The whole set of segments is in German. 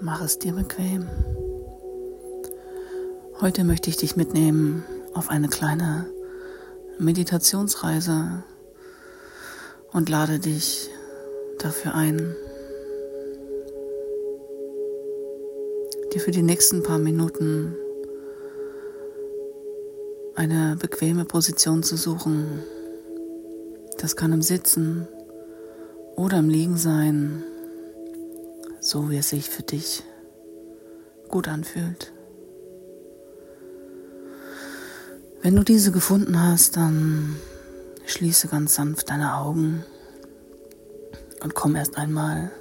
Mach es dir bequem. Heute möchte ich dich mitnehmen auf eine kleine Meditationsreise und lade dich dafür ein, dir für die nächsten paar Minuten eine bequeme Position zu suchen. Das kann im Sitzen oder im Liegen sein so wie es sich für dich gut anfühlt. Wenn du diese gefunden hast, dann schließe ganz sanft deine Augen und komm erst einmal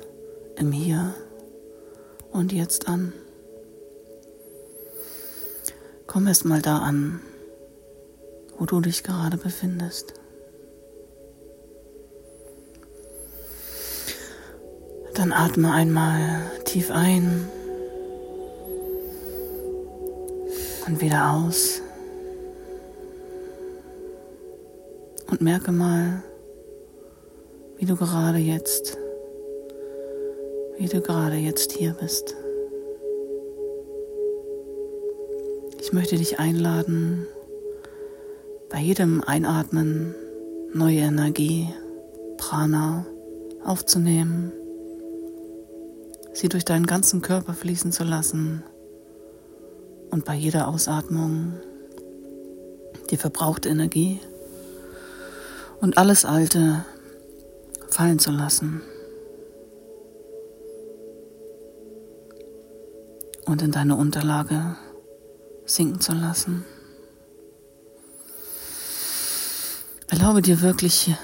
im Hier und Jetzt an. Komm erst mal da an, wo du dich gerade befindest. Dann atme einmal tief ein und wieder aus. Und merke mal, wie du gerade jetzt, wie du gerade jetzt hier bist. Ich möchte dich einladen, bei jedem Einatmen neue Energie, Prana aufzunehmen sie durch deinen ganzen Körper fließen zu lassen und bei jeder Ausatmung die verbrauchte Energie und alles Alte fallen zu lassen und in deine Unterlage sinken zu lassen. Erlaube dir wirklich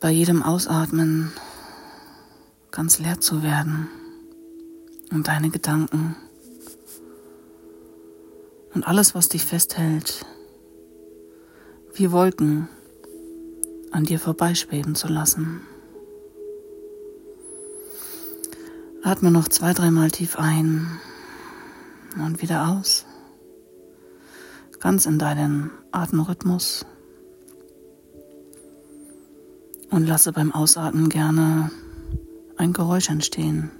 bei jedem Ausatmen ganz leer zu werden und deine Gedanken und alles, was dich festhält, wie Wolken an dir vorbeischweben zu lassen. Atme noch zwei, dreimal tief ein und wieder aus. Ganz in deinen Atemrhythmus. Und lasse beim Ausatmen gerne ein Geräusch entstehen.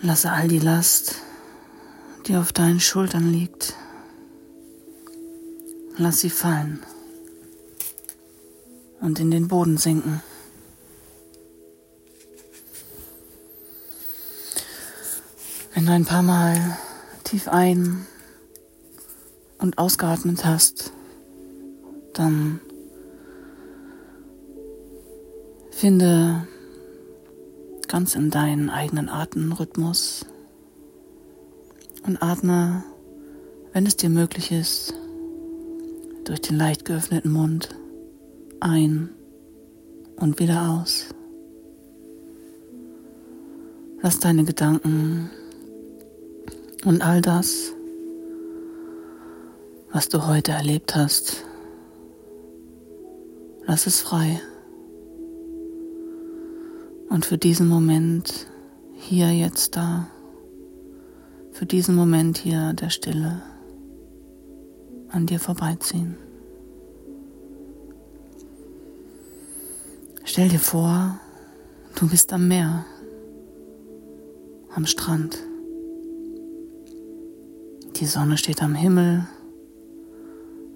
Lasse all die Last, die auf deinen Schultern liegt, lass sie fallen und in den Boden sinken. Wenn du ein paar Mal tief ein und ausgeatmet hast, dann finde ganz in deinen eigenen Atemrhythmus und atme, wenn es dir möglich ist, durch den leicht geöffneten Mund ein und wieder aus. Lass deine Gedanken und all das, was du heute erlebt hast, lass es frei. Und für diesen Moment hier, jetzt da, für diesen Moment hier der Stille an dir vorbeiziehen. Stell dir vor, du bist am Meer, am Strand. Die Sonne steht am Himmel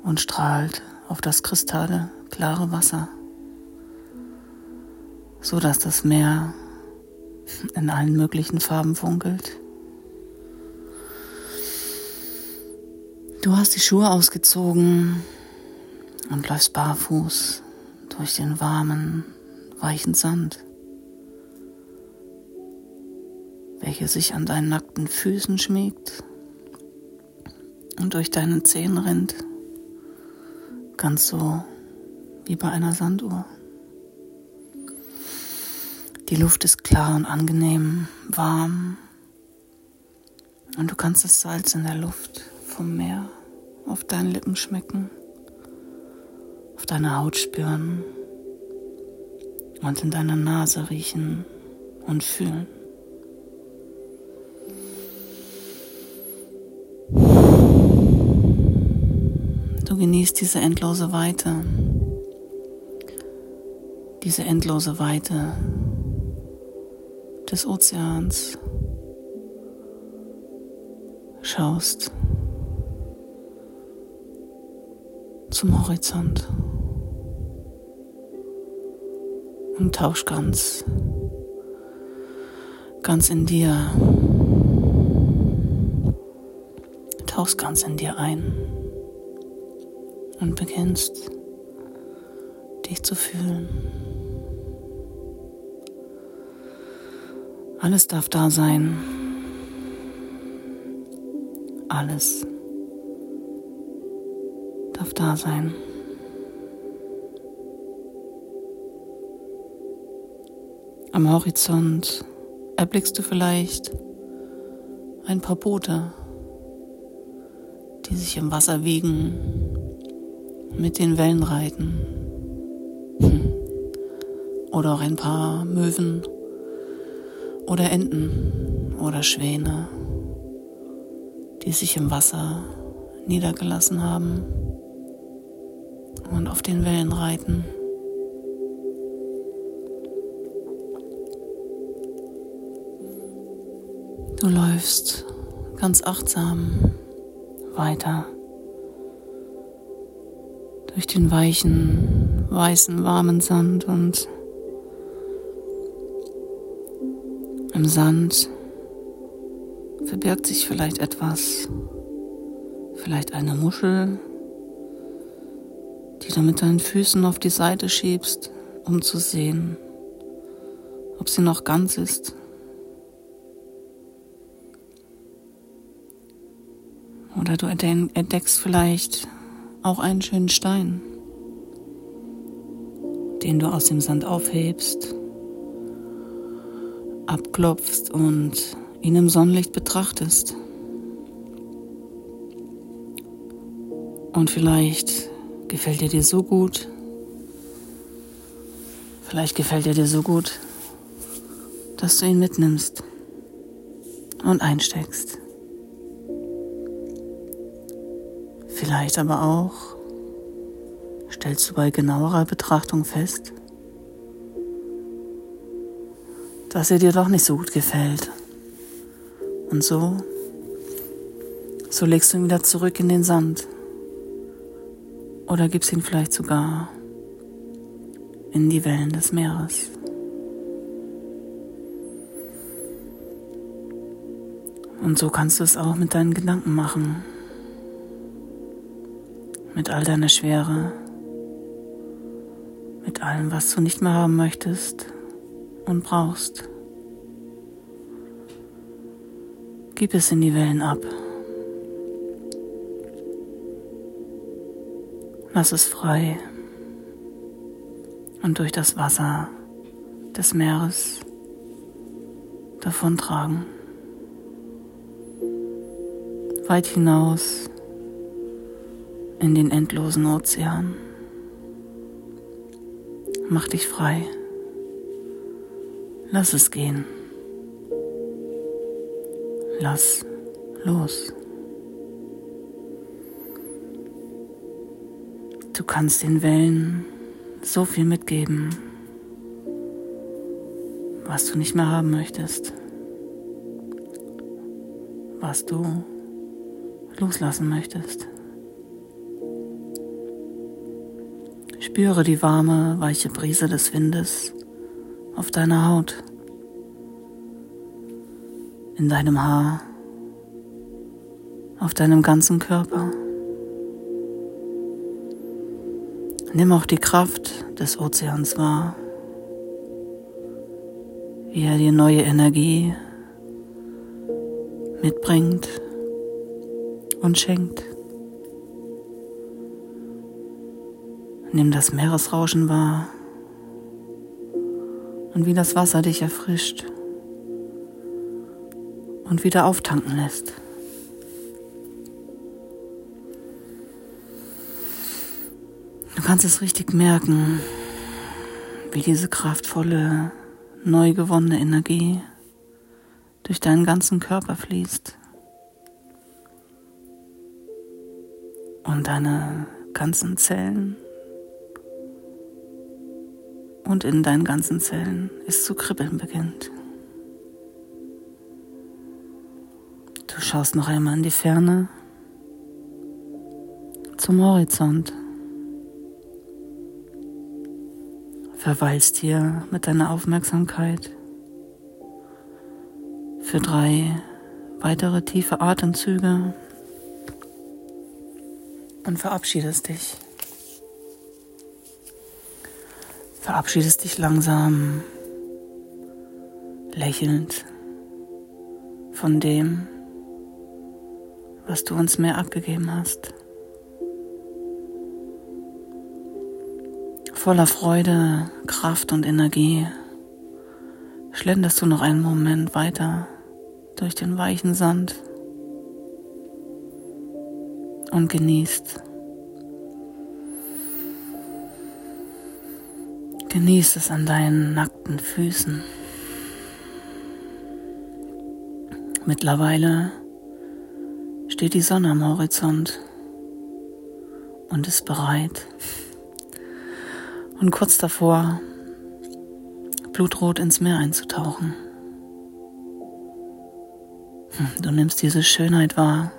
und strahlt auf das kristalle, klare Wasser so dass das Meer in allen möglichen Farben funkelt. Du hast die Schuhe ausgezogen und läufst barfuß durch den warmen, weichen Sand, welcher sich an deinen nackten Füßen schmiegt und durch deine Zehen rinnt, ganz so wie bei einer Sanduhr. Die Luft ist klar und angenehm, warm. Und du kannst das Salz in der Luft vom Meer auf deinen Lippen schmecken, auf deiner Haut spüren und in deiner Nase riechen und fühlen. Du genießt diese endlose Weite diese endlose Weite des Ozeans schaust zum Horizont und tausch ganz, ganz in dir, tauchst ganz in dir ein und beginnst dich zu fühlen. Alles darf da sein. Alles darf da sein. Am Horizont erblickst du vielleicht ein paar Boote, die sich im Wasser wiegen, mit den Wellen reiten. Hm. Oder auch ein paar Möwen oder Enten oder Schwäne, die sich im Wasser niedergelassen haben und auf den Wellen reiten. Du läufst ganz achtsam weiter durch den weichen, weißen, warmen Sand und im Sand. Verbirgt sich vielleicht etwas, vielleicht eine Muschel, die du mit deinen Füßen auf die Seite schiebst, um zu sehen, ob sie noch ganz ist. Oder du entdeckst vielleicht auch einen schönen Stein, den du aus dem Sand aufhebst, abklopfst und ihn im Sonnenlicht betrachtest. Und vielleicht gefällt er dir so gut, vielleicht gefällt er dir so gut, dass du ihn mitnimmst und einsteckst. Vielleicht aber auch stellst du bei genauerer Betrachtung fest, dass er dir doch nicht so gut gefällt. Und so, so legst du ihn wieder zurück in den Sand. Oder gibst ihn vielleicht sogar in die Wellen des Meeres. Und so kannst du es auch mit deinen Gedanken machen. Mit all deiner Schwere. Mit allem, was du nicht mehr haben möchtest und brauchst. Gib es in die Wellen ab. Lass es frei und durch das Wasser des Meeres davontragen. Weit hinaus in den endlosen Ozean. Mach dich frei. Lass es gehen. Lass los. Du kannst den Wellen so viel mitgeben, was du nicht mehr haben möchtest, was du loslassen möchtest. Spüre die warme, weiche Brise des Windes auf deiner Haut, in deinem Haar, auf deinem ganzen Körper. Nimm auch die Kraft des Ozeans wahr, wie er dir neue Energie mitbringt und schenkt. Nimm das Meeresrauschen wahr und wie das Wasser dich erfrischt und wieder auftanken lässt. Du kannst es richtig merken, wie diese kraftvolle, neu gewonnene Energie durch deinen ganzen Körper fließt und deine ganzen Zellen und in deinen ganzen Zellen es zu kribbeln beginnt. Du schaust noch einmal in die Ferne zum Horizont. Verweilst hier mit deiner Aufmerksamkeit für drei weitere tiefe Atemzüge und verabschiedest dich. Verabschiedest dich langsam, lächelnd von dem, was du uns mehr abgegeben hast. Voller Freude, Kraft und Energie schlenderst du noch einen Moment weiter durch den weichen Sand und genießt. Genießt es an deinen nackten Füßen. Mittlerweile steht die Sonne am Horizont und ist bereit. Und kurz davor, blutrot ins Meer einzutauchen. Du nimmst diese Schönheit wahr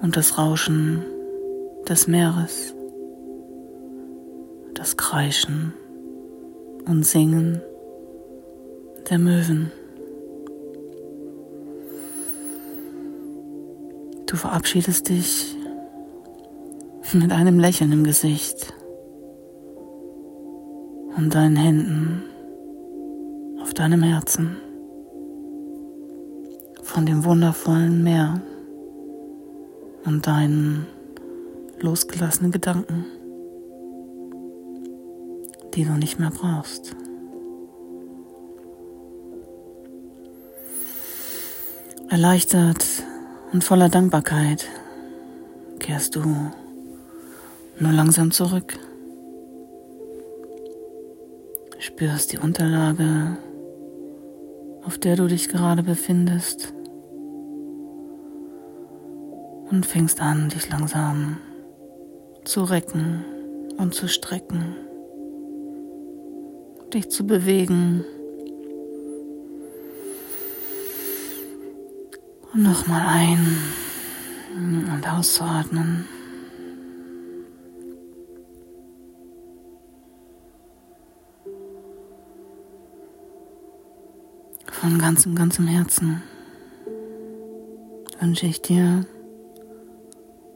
und das Rauschen des Meeres, das Kreischen und Singen der Möwen. Du verabschiedest dich mit einem Lächeln im Gesicht und deinen Händen auf deinem Herzen von dem wundervollen Meer und deinen losgelassenen Gedanken, die du nicht mehr brauchst. Erleichtert und voller Dankbarkeit kehrst du nur langsam zurück. Spürst die Unterlage, auf der du dich gerade befindest und fängst an, dich langsam zu recken und zu strecken, dich zu bewegen. Und nochmal ein und auszuatmen. Von ganzem, ganzem Herzen wünsche ich dir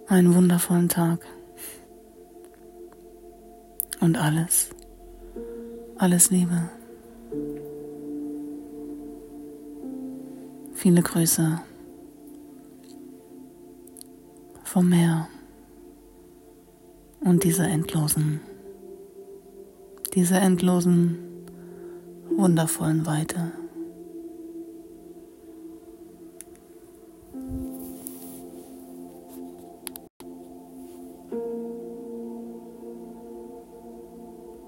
einen wundervollen Tag. Und alles, alles Liebe. Viele Grüße vom Meer und dieser endlosen, dieser endlosen, wundervollen Weite.